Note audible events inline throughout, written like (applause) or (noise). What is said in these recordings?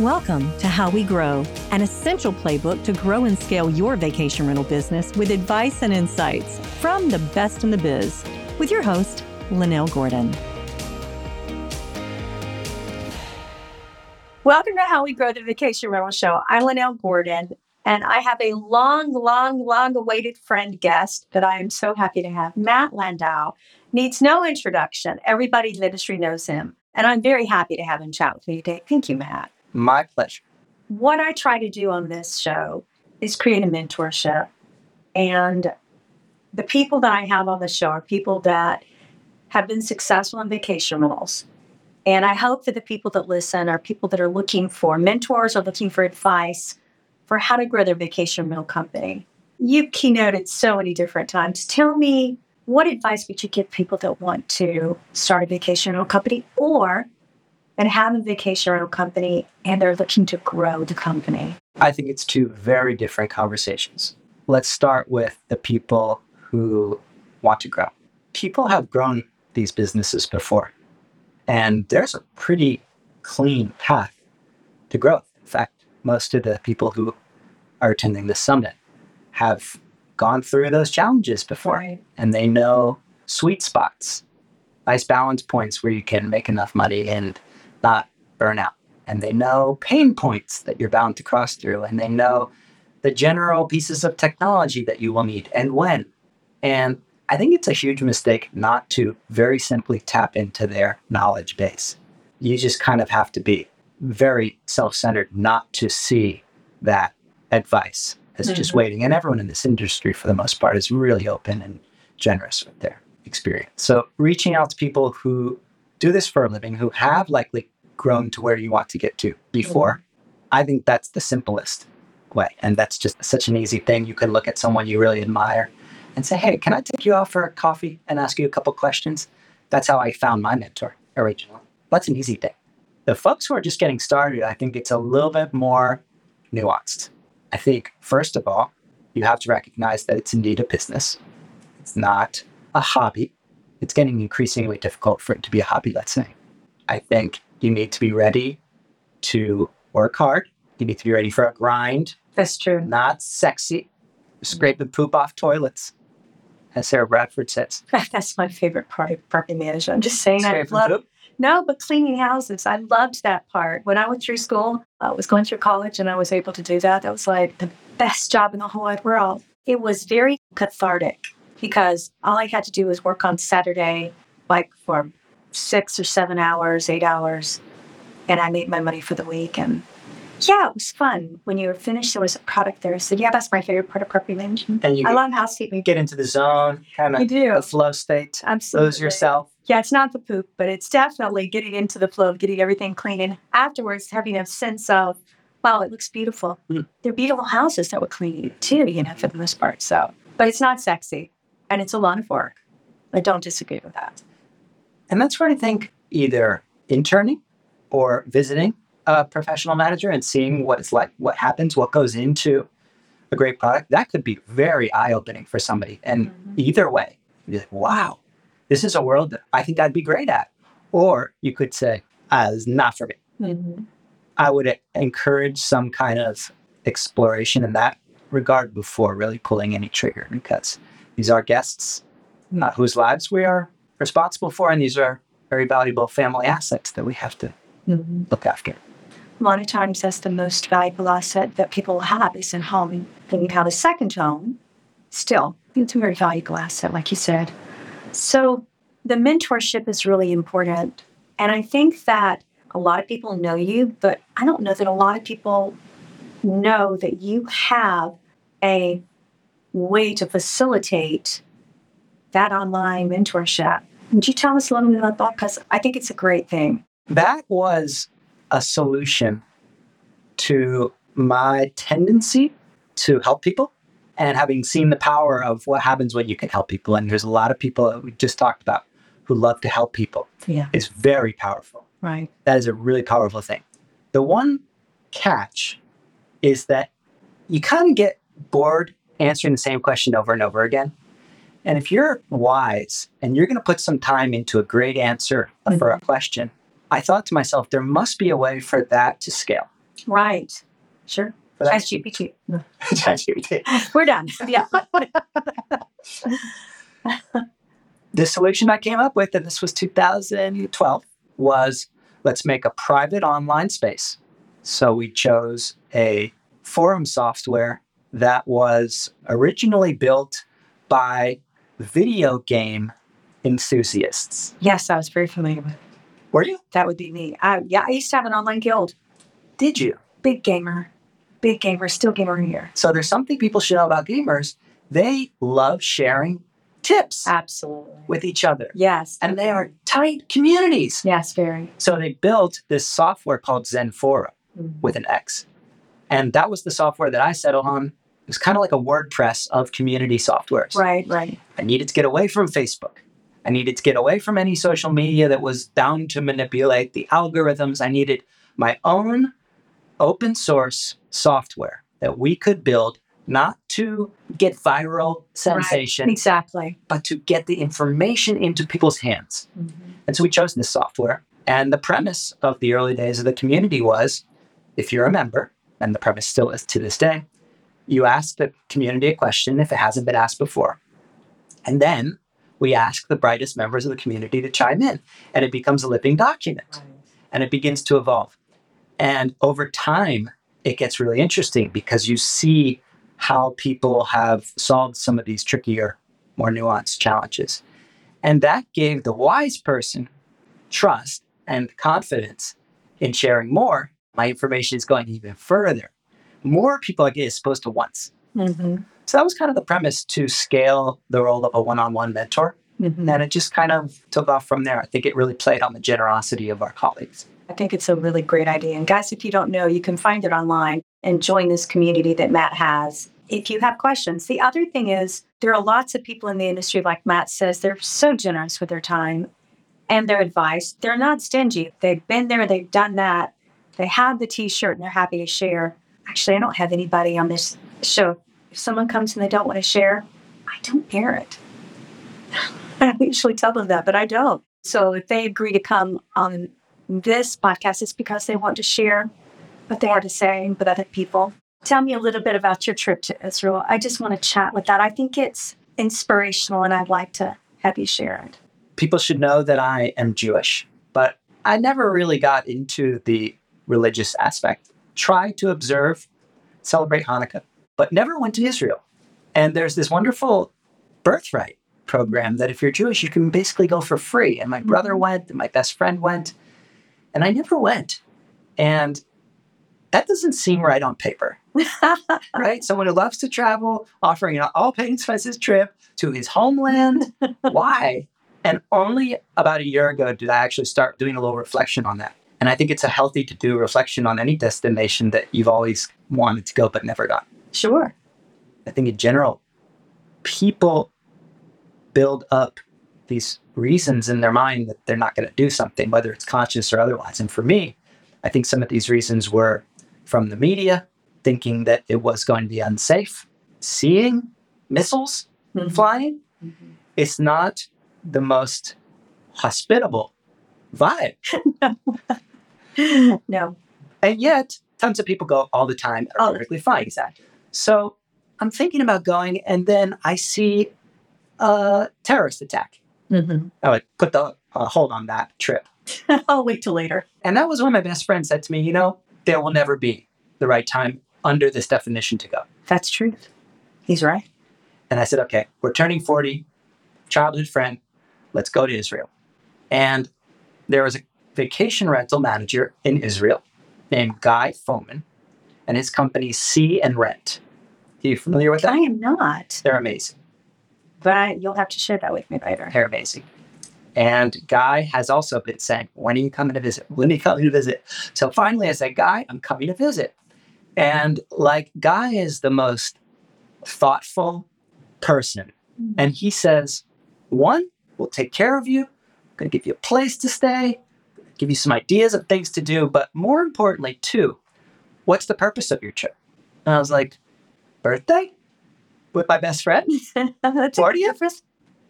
Welcome to How We Grow, an essential playbook to grow and scale your vacation rental business with advice and insights from the best in the biz. With your host, Lynell Gordon. Welcome to How We Grow the Vacation Rental Show. I'm Lynell Gordon, and I have a long, long, long awaited friend guest that I am so happy to have. Matt Landau needs no introduction. Everybody in the industry knows him. And I'm very happy to have him chat with me today. Thank you, Matt. My pleasure. What I try to do on this show is create a mentorship. And the people that I have on the show are people that have been successful in vacation rentals. And I hope that the people that listen are people that are looking for mentors or looking for advice for how to grow their vacation rental company. You've keynoted so many different times. Tell me what advice would you give people that want to start a vacation rental company or and have a vacation rental company and they're looking to grow the company? I think it's two very different conversations. Let's start with the people who want to grow. People have grown these businesses before, and there's a pretty clean path to growth. In fact, most of the people who are attending this summit have gone through those challenges before Right. and they know sweet spots, nice balance points where you can make enough money and not burn out. And they know pain points that you're bound to cross through, and they know the general pieces of technology that you will need and when. And I think it's a huge mistake not to very simply tap into their knowledge base. You just kind of have to be very self centered not to see that advice as just Mhm. waiting. And everyone in this industry, for the most part, is really open and generous with their experience. So, reaching out to people who do this for a living, who have likely grown to where you want to get to before, mm-hmm. I think that's the simplest way. And that's just such an easy thing. You can look at someone you really admire and say, Hey, can I take you out for a coffee and ask you a couple questions? That's how I found my mentor originally. That's an easy thing. The folks who are just getting started, I think it's a little bit more nuanced. I think, first of all, you have to recognize that it's indeed a business. It's not a hobby. It's getting increasingly difficult for it to be a hobby, let's say. I think you need to be ready to work hard. You need to be ready for a grind, That's true. not sexy, scraping poop off toilets, as Sarah Bradford says. (laughs) That's my favorite part of property management. I'm just saying I Scraping love poop. No, but cleaning houses. I loved that part. When I went through school, I was going through college and I was able to do that. That was like the best job in the whole wide world. It was very cathartic because all I had to do was work on Saturday, like for six or seven hours, eight hours, and I made my money for the week. And yeah, it was fun. When you were finished, there was a product there. I said, yeah, that's my favorite part of property management. And you I get, love housekeeping. get into the zone, kind of do. the flow state, Absolutely. lose yourself. Yeah, it's not the poop, but it's definitely getting into the flow, of getting everything clean, and afterwards having a sense of, wow, it looks beautiful. Mm. They're beautiful houses that were clean too, you know, for the most part. So, but it's not sexy, and it's a lot of work. I don't disagree with that. And that's where I think either interning or visiting a professional manager and seeing what it's like, what happens, what goes into a great product, that could be very eye opening for somebody. And Mhm. either way, you'd be like, wow, this is a world that I think I'd be great at. Or you could say, ah, this not for me. I would encourage some kind of exploration in that regard before really pulling any trigger because these are guests not whose lives we are responsible for, and these are very valuable family assets that we have to mm-hmm. look after. A lot of times, that's the most valuable asset that people have is in home. And you have a second home, still, it's a very valuable asset, like you said. So, the mentorship is really important. And I think that a lot of people know you, but I don't know that a lot of people know that you have a way to facilitate that online mentorship. Would you tell us a little bit about that? Because I think it's a great thing. That was a solution to my tendency to help people and having seen the power of what happens when you can help people. And there's a lot of people that we just talked about who love to help people. Yeah. It's very powerful. Right. That is a really powerful thing. The one catch is that you kind of get bored answering the same question over and over again. And if you're wise and you're going to put some time into a great answer for a mm-hmm. question, I thought to myself, there must be a way for that to scale. Right. Sure. for that? Ask GPT. (laughs) ChatGPT. We're done. (laughs) Yeah. the solution I came up with, and this was 2012, was let's make a private online space. So we chose a forum software that was originally built by video game enthusiasts. yes, I was very familiar with. Were you? That would be me. I, yeah, I used to have an online guild. Did you? Big gamer. Big gamer. Still gamer here. So there's something people should know about gamers. They love sharing tips Absolutely. with each other, Yes. and they are tight communities. Yes, very. So they built this software called XenForo. Mm-hmm. with an X. And that was the software that I settled on. It was kind of like a WordPress of community softwares. Right, right. I needed to get away from Facebook. I needed to get away from any social media that was down to manipulate the algorithms. I needed my own open source software that we could build not to get viral sensation, Exactly. but to get the information into people's hands. Mm-hmm. And so we chose this software. And the premise of the early days of the community was if you're a member, and the premise still is to this day, you ask the community a question if it hasn't been asked before. And then we ask the brightest members of the community to chime in, and it becomes a living document and it begins to evolve. And over time, it gets really interesting because you see how people have solved some of these trickier, more nuanced challenges. And that gave the wise person trust and confidence in sharing more. My information is going even further. More people I get exposed to once. Mm-hmm. So that was kind of the premise to scale the role of a one on one mentor. Mm-hmm. And it just kind of took off from there. I think it really played on the generosity of our colleagues. I think it's a really great idea. And guys, if you don't know, you can find it online and join this community that Matt has if you have questions. The other thing is, there are lots of people in the industry, like Matt says, they're so generous with their time and their advice. They're not stingy. They've been there, they've done that. They have the t shirt and they're happy to share. Actually, I don't have anybody on this show. If someone comes and they don't want to share, I don't air it. (laughs) I usually tell them that, but I don't. So if they agree to come on this podcast, it's because they want to share what they have to say with other people. Tell me a little bit about your trip to Israel. I just want to chat with that. I think it's inspirational and I'd like to have you share it. People should know that I am Jewish, but I never really got into the religious aspect. Tried to observe, celebrate Hanukkah, but never went to Israel. And there's this wonderful birthright program that if you're Jewish, you can basically go for free. And my brother mm-hmm. went, and my best friend went, and I never went. And that doesn't seem right on paper, (laughs) right? Someone who loves to travel, offering an all paid expenses trip to his homeland. (laughs) Why? And only about a year ago did I actually start doing a little reflection on that. And I think it's a healthy to do reflection on any destination that you've always wanted to go but never got. Sure. I think in general, people build up these reasons in their mind that they're not going to do something, whether it's conscious or otherwise. And for me, I think some of these reasons were from the media, thinking that it was going to be unsafe, seeing missiles Mhm. flying. Mhm. It's not the most hospitable vibe. (laughs) no, (laughs) And yet, tons of people go all the time, are Oh, perfectly fine. exactly. So I'm thinking about going, and then I see a terrorist attack. Mm-hmm. I would put the uh, hold on that trip. (laughs) I'll wait till later. And that was when my best friend said to me, You know, there will never be the right time under this definition to go. That's true. He's right. And I said, Okay, we're turning 40, childhood friend, let's go to Israel. And there was a vacation rental manager in Israel named Guy Foman, and his company Sea N' Rent. Are you familiar with that? I am not, They're amazing. but I, you'll have to share that with me later. They're amazing. And Guy has also been saying, When are you coming to visit? When are you coming to visit? So finally I said, Guy, I'm coming to visit. And like, Guy is the most thoughtful person. Mm-hmm. And he says, One, we'll take care of you, I'm going to give you a place to stay, give you some ideas of things to do. But more importantly, too, what's the purpose of your trip? And I was like, Birthday? With my best friend? (laughs) That's Forty? a And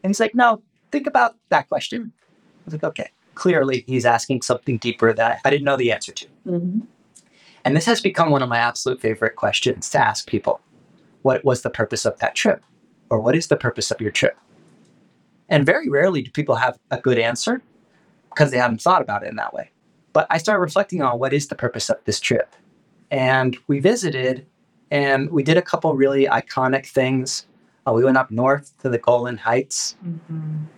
he's like, no, think about that question. I was like, okay. Clearly, he's asking something deeper that I didn't know the answer to. hmm And this has become one of my absolute favorite questions to ask people. What was the purpose of that trip? Or what is the purpose of your trip? And very rarely do people have a good answer because they hadn't thought about it in that way. But I started reflecting on what is the purpose of this trip. And we visited and we did a couple really iconic things. Uh, we went up north to the Golan Heights.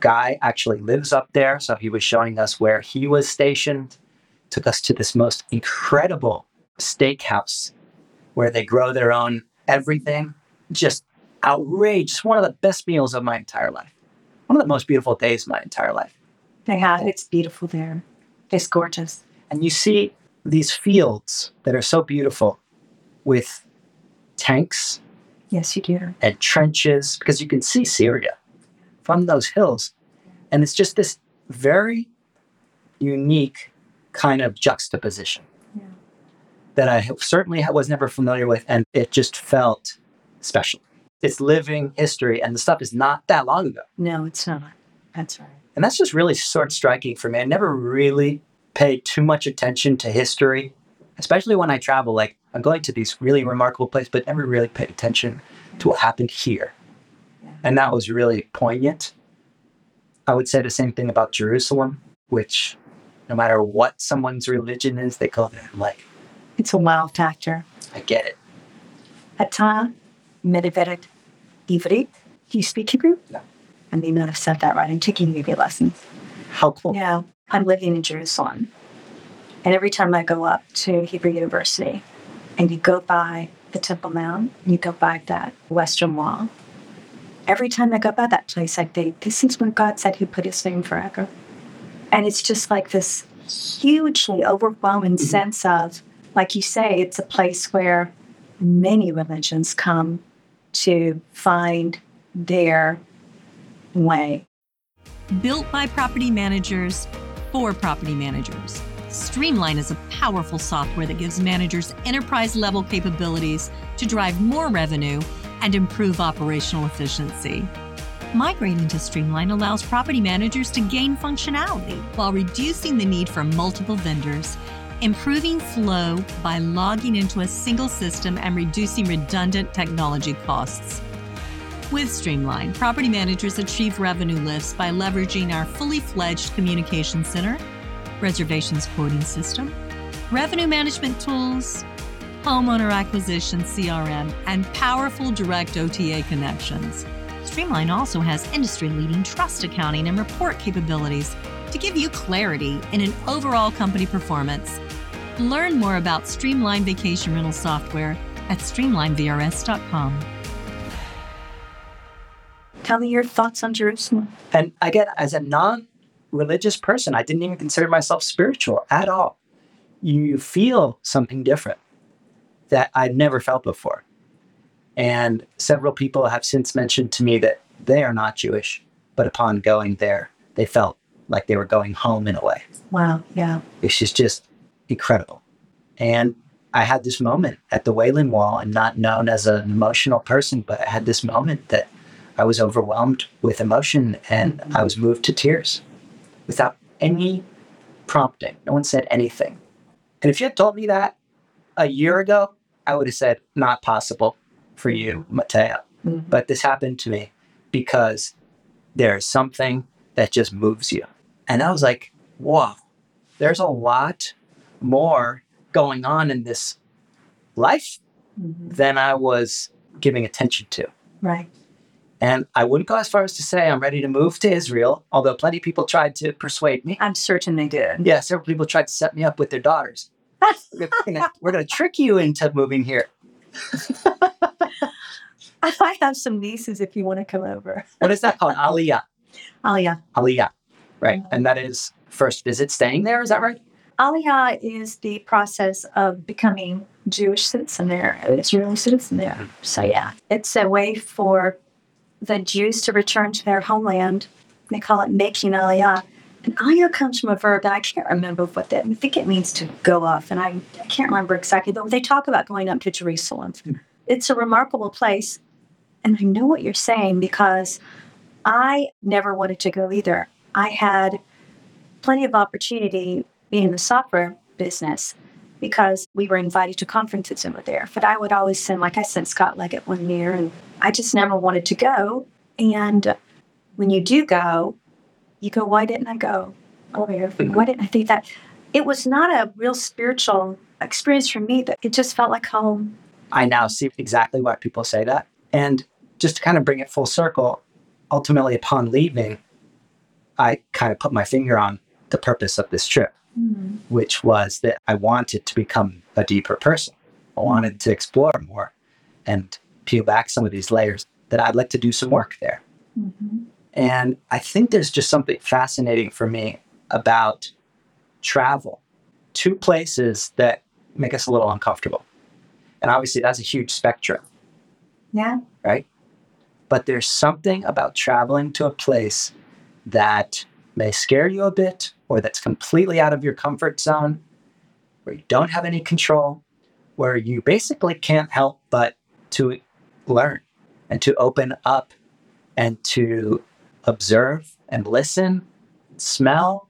Guy actually lives up there, so he was showing us where he was stationed. Took us to this most incredible steakhouse where they grow their own everything. Just outrageous. One of the best meals of my entire life. One of the most beautiful days of my entire life. They have. It's beautiful there. It's gorgeous. And you see these fields that are so beautiful with tanks Yes, you do. and trenches because you can see Syria from those hills. And it's just this very unique kind of juxtaposition Yeah. that I certainly was never familiar with. And it just felt special. It's living history, and the stuff is not that long ago. No, it's not. That's right. And that's just really sort of striking for me. I never really paid too much attention to history, especially when I travel. Like, I'm going to these really remarkable places, but never really paid attention to what happened here. And that was really poignant. I would say the same thing about Jerusalem, which no matter what someone's religion is, they go there. Like, It's a wow factor. I get it. Ata Medvedet Ivrit. Do you speak Hebrew? No. I may not have said that right. I'm taking Hebrew lessons. How cool. Yeah. I'm living in Jerusalem. And every time I go up to Hebrew University and you go by the Temple Mount, and you go by that Western Wall, every time I go by that place, I think, this is where God said He put His name forever. And it's just like this hugely overwhelming mm-hmm. sense of, like you say, it's a place where many religions come to find their way. Built by property managers for property managers. Streamline is a powerful software that gives managers enterprise level capabilities to drive more revenue and improve operational efficiency. Migrating to Streamline allows property managers to gain functionality while reducing the need for multiple vendors, improving flow by logging into a single system and reducing redundant technology costs. With Streamline, property managers achieve revenue lifts by leveraging our fully fledged communication center, reservations quoting system, revenue management tools, homeowner acquisition CRM, and powerful direct OTA connections. Streamline also has industry leading trust accounting and report capabilities to give you clarity in an overall company performance. Learn more about Streamline Vacation Rental Software at streamlinevrs.com. Tell me your thoughts on Jerusalem. And again, as a non religious person, I didn't even consider myself spiritual at all. You feel something different that I'd never felt before. And several people have since mentioned to me that they are not Jewish, but upon going there, they felt like they were going home in a way, Wow. Yeah. which is just incredible. And I had this moment at the Wailing Wall, and not known as an emotional person, but I had this moment that I was overwhelmed with emotion and I was moved to tears without any prompting. No one said anything. And if you had told me that a year ago, I would have said, not possible for you, Mateo. Mhm. But this happened to me because there's something that just moves you. And I was like, whoa, there's a lot more going on in this life Mhm. than I was giving attention to. Right. And I wouldn't go as far as to say I'm ready to move to Israel, although plenty of people tried to persuade me. I'm certain they did. Yeah, several people tried to set me up with their daughters. We're gonna, trick you into moving here. (laughs) I have some nieces if you want to come over. What is that called? Aliyah. Aliyah. Aliyah. Right. And that is first visit staying there, is that right? Aliyah is the process of becoming Jewish citizen there, Israeli citizen there. Mm-hmm. So yeah, it's a way for the Jews to return to their homeland. They call it making Aliyah. And Aliyah comes from a verb that I can't remember what that. I think it means to go off, and I, I can't remember exactly. But they talk about going up to Jerusalem. It's a remarkable place, and I know what you're saying because I never wanted to go either. I had plenty of opportunity being in the software business because we were invited to conferences over there. But I would always send, like I sent Scott Leggett one year, and I just never wanted to go. And when you do go, you go, why didn't I go? Oh, hmm. why didn't I think that? It was not a real spiritual experience for me. That it just felt like home. I now see exactly why people say that. And just to kind of bring it full circle, ultimately upon leaving, I kind of put my finger on the purpose of this trip, Mm. which was that I wanted to become a deeper person. I wanted to explore more and peel back some of these layers that I'd like to do some work there. Mhm. And I think there's just something fascinating for me about travel to places that make us a little uncomfortable. And obviously, that's a huge spectrum, Yeah. right? But there's something about traveling to a place that may scare you a bit or that's completely out of your comfort zone, where you don't have any control, where you basically can't help but to learn and to open up and to observe and listen, smell,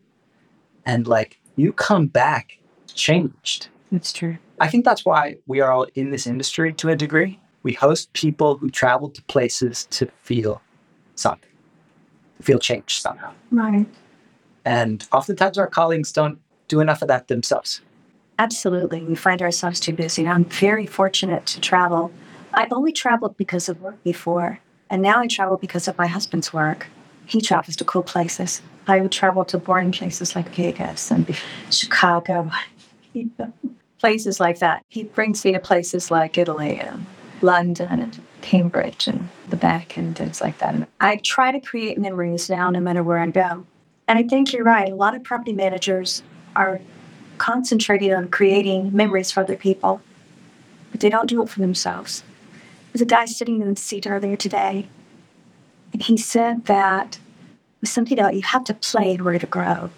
and like you come back changed. That's true. I think that's why we are all in this industry to a degree. We host people who travel to places to feel something, feel change somehow. Right. And oftentimes our colleagues don't do enough of that themselves. Absolutely. We find ourselves too busy. I'm very fortunate to travel. I've only traveled because of work before, and now I travel because of my husband's work. He travels to cool places. I would travel to boring places like Vegas and Chicago, places like that. He brings me to places like Italy and London and Cambridge and the back and things like that. I try to create memories now, no matter where I go. And I think you're right. A lot of property managers are concentrating on creating memories for other people, but they don't do it for themselves. There's a guy sitting in the seat earlier today, and he said that with something that you have to play in order to grow.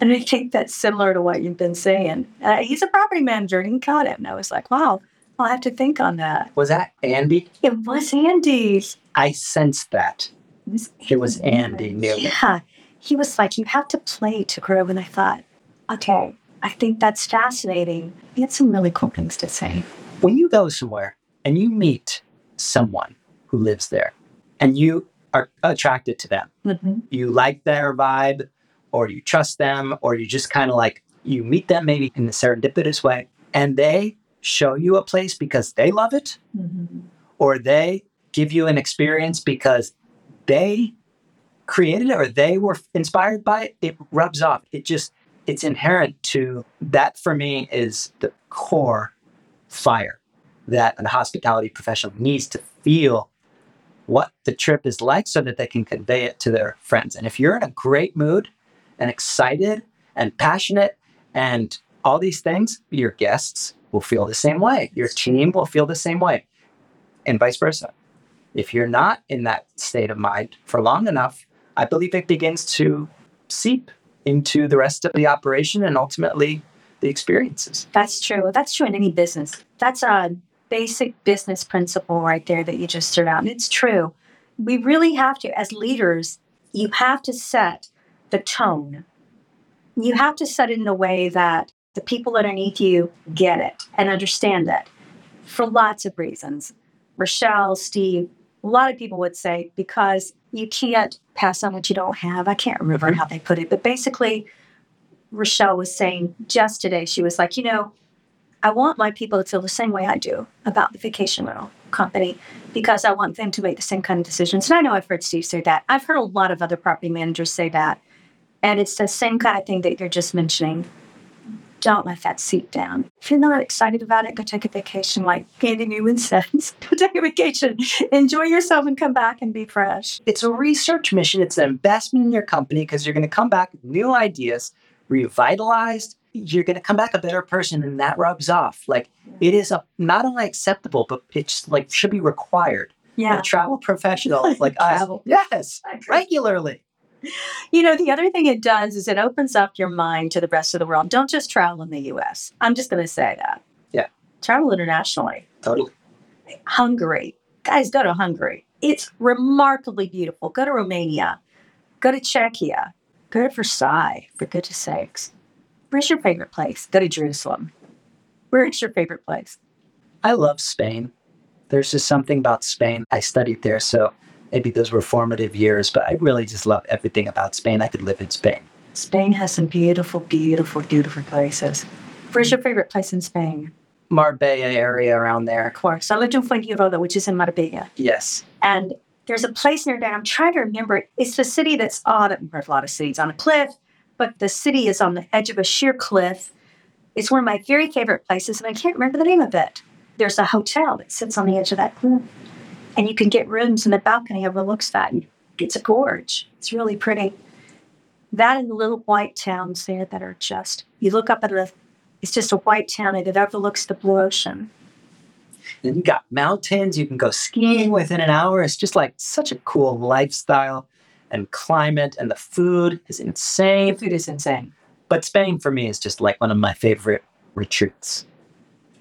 And I think that's similar to what you've been saying. Uh, he's a property manager, and he caught it. And I was like, wow, I'll have to think on that. Was that Andy? It was Andy's. I sensed that. It was, It was Andy. Yeah. He was like, you have to play to grow. And I thought, okay, I think that's fascinating. He had some really cool things to say. When you go somewhere and you meet someone who lives there and you are attracted to them, Mm-hmm. you like their vibe or you trust them or you just kind of like you meet them maybe in a serendipitous way and they show you a place because they love it Mm-hmm. or they give you an experience because they created it or they were inspired by it it rubs off it just it's inherent to that for me is the core fire that a hospitality professional needs to feel what the trip is like so that they can convey it to their friends. And if you're in a great mood and excited and passionate and all these things, your guests will feel the same way. Your team will feel the same way, and vice versa. If you're not in that state of mind for long enough, I believe it begins to seep into the rest of the operation and ultimately the experiences. That's true. That's true in any business. That's a basic business principle right there that you just threw out. And it's true. We really have to, as leaders, you have to set the tone. You have to set it in a way that the people underneath you get it and understand it for lots of reasons. Rochelle, Steve, a lot of people would say because you can't pass on what you don't have. I can't remember how they put it, but basically, Rochelle was saying just today, she was like, you know, I want my people to feel the same way I do about the vacation rental company because I want them to make the same kind of decisions. And I know I've heard Steve say that. I've heard a lot of other property managers say that. And it's the same kind of thing that you're just mentioning. Don't let that seep down. If you're not excited about it, go take a vacation, like Andy Newman says. go take a vacation, enjoy yourself, and come back and be fresh. It's a research mission, it's an investment in your company because you're going to come back with new ideas, revitalized. You're going to come back a better person, and that rubs off. Like it is a, not only acceptable, but it's like should be required. Yeah. A travel professional like Travel. (laughs) yes, regularly. You know, the other thing it does is it opens up your mind to the rest of the world. Don't just travel in the US. I'm just going to say that. Yeah. Travel internationally. Totally. Hungary. Guys, go to Hungary. It's remarkably beautiful. Go to Romania. Go to Czechia. Go to Versailles, for goodness sakes. Where's your favorite place? Go to Jerusalem. Where's your favorite place? I love Spain. There's just something about Spain. I studied there, so maybe those were formative years, but I really just love everything about Spain. I could live in Spain. Spain has some beautiful, beautiful, beautiful places. Where's your favorite place in Spain? Marbella area around there. Of course. I lived in Fuengirola, which is in Marbella. Yes. And there's a place near there. I'm trying to remember. it. It's the city that's on there's a lot of cities on a cliff, but the city is on the edge of a sheer cliff. It's one of my very favorite places, and I can't remember the name of it. There's a hotel that sits on the edge of that cliff, and you can get rooms, and the balcony overlooks that. And it's a gorge. It's really pretty. That and the little white towns there that are just you look up at a it's just a white town and it overlooks the blue ocean. Then you got mountains. You can go skiing within an hour. It's just like such a cool lifestyle and climate, and the food is The insane. food is insane. But Spain for me is just like one of my favorite retreats.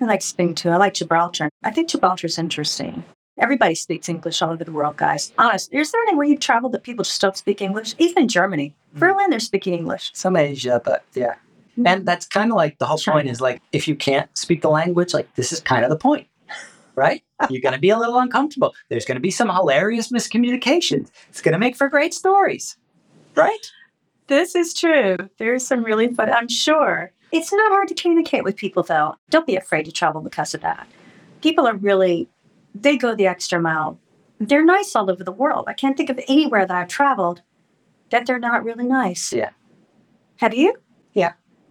I like Spain too. I like Gibraltar. I think Gibraltar's interesting. Everybody speaks English all over the world, guys. Honest, is there anywhere you travel that people just don't speak English? Even in Germany, hmm. Berlin, they're speaking English. Some Asia, but yeah. Hmm. And that's kind of like the whole point is like if you can't speak the language, like this is kind of the point, (laughs) right? You're going to be a little uncomfortable. There's going to be some hilarious miscommunications. It's going to make for great stories, right? This is true. There's some really fun, I'm sure. It's not hard to communicate with people, though. Don't be afraid to travel because of that. People are really, they go the extra mile. They're nice all over the world. I can't think of anywhere that I've traveled that they're not really nice. Yeah. Have you?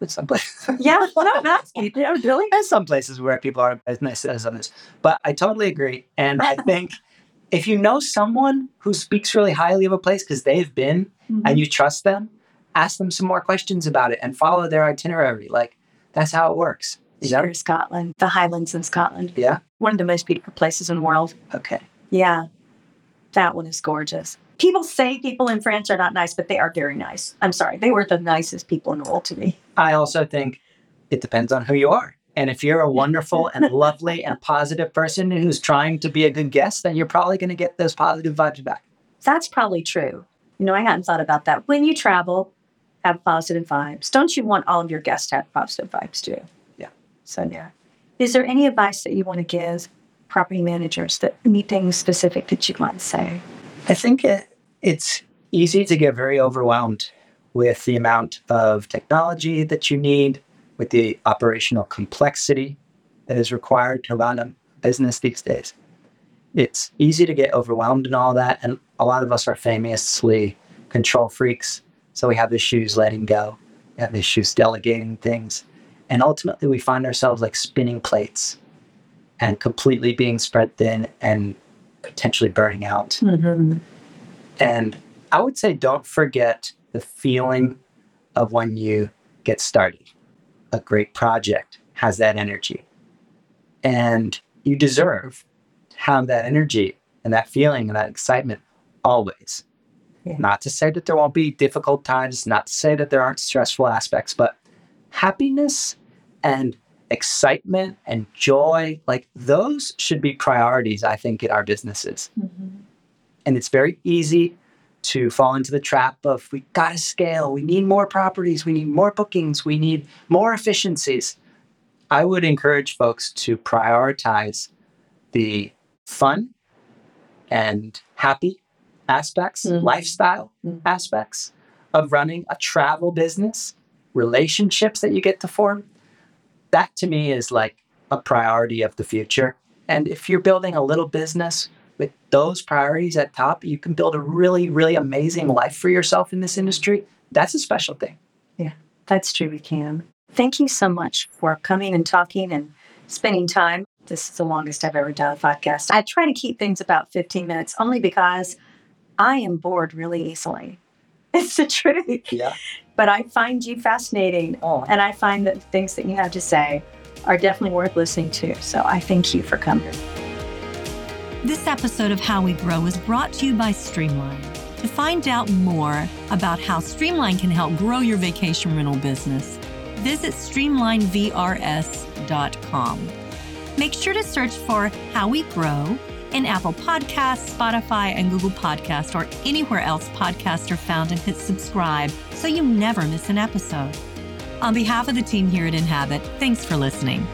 But some places, (laughs) Yeah, well, no, not yeah, really. there's some places where people aren't as nice as others. But I totally agree. And I (laughs) think if you know someone who speaks really highly of a place because they've been mm-hmm. and you trust them, ask them some more questions about it and follow their itinerary. Like that's how it works. Is that Sure, Scotland, the Highlands in Scotland, Yeah. One of the most beautiful places in the world. Okay. Yeah, that one is gorgeous. People say people in France are not nice, but they are very nice. I'm sorry, they were the nicest people in the world to me. I also think it depends on who you are. And if you're a wonderful and (laughs) lovely and positive person who's trying to be a good guest, then you're probably going to get those positive vibes back. That's probably true. You know, I hadn't thought about that. When you travel, have positive vibes. Don't you want all of your guests to have positive vibes too? Yeah. So, yeah. Is there any advice that you want to give property managers that anything specific that you to say? I think it, it's easy to get very overwhelmed with the amount of technology that you need, with the operational complexity that is required to run a business these days. It's easy to get overwhelmed in all that, and a lot of us are famously control freaks. So we have issues letting go, we have issues delegating things, and ultimately we find ourselves like spinning plates and completely being spread thin and potentially burning out. Mm-hmm. And I would say don't forget the feeling of when you get started. A great project has that energy. And you deserve to have that energy and that feeling and that excitement always. Yeah. Not to say that there won't be difficult times, not to say that there aren't stressful aspects, but happiness and excitement and joy, like those should be priorities, I think, in our businesses. And it's very easy to fall into the trap of we got to scale, we need more properties, we need more bookings, we need more efficiencies. I would encourage folks to prioritize the fun and happy aspects, Mhm. lifestyle Mhm. aspects of running a travel business, relationships that you get to form. That to me is like a priority of the future. And if you're building a little business with those priorities at top, you can build a really, really amazing life for yourself in this industry. That's a special thing. Yeah, that's true, we can. Thank you so much for coming and talking and spending time. This is the longest I've ever done a podcast. I try to keep things about 15 minutes only because I am bored really easily. (laughs) It's the truth. Yeah. But I find you fascinating Oh, and I find that the things that you have to say are definitely worth listening to. So I thank you for coming. This episode of How We Grow is brought to you by Streamline. To find out more about how Streamline can help grow your vacation rental business, visit streamlinevrs.com. Make sure to search for How We Grow in Apple Podcasts, Spotify, and Google Podcasts, or anywhere else podcasts are found, and hit subscribe so you never miss an episode. On behalf of the team here at Inhabit, thanks for listening.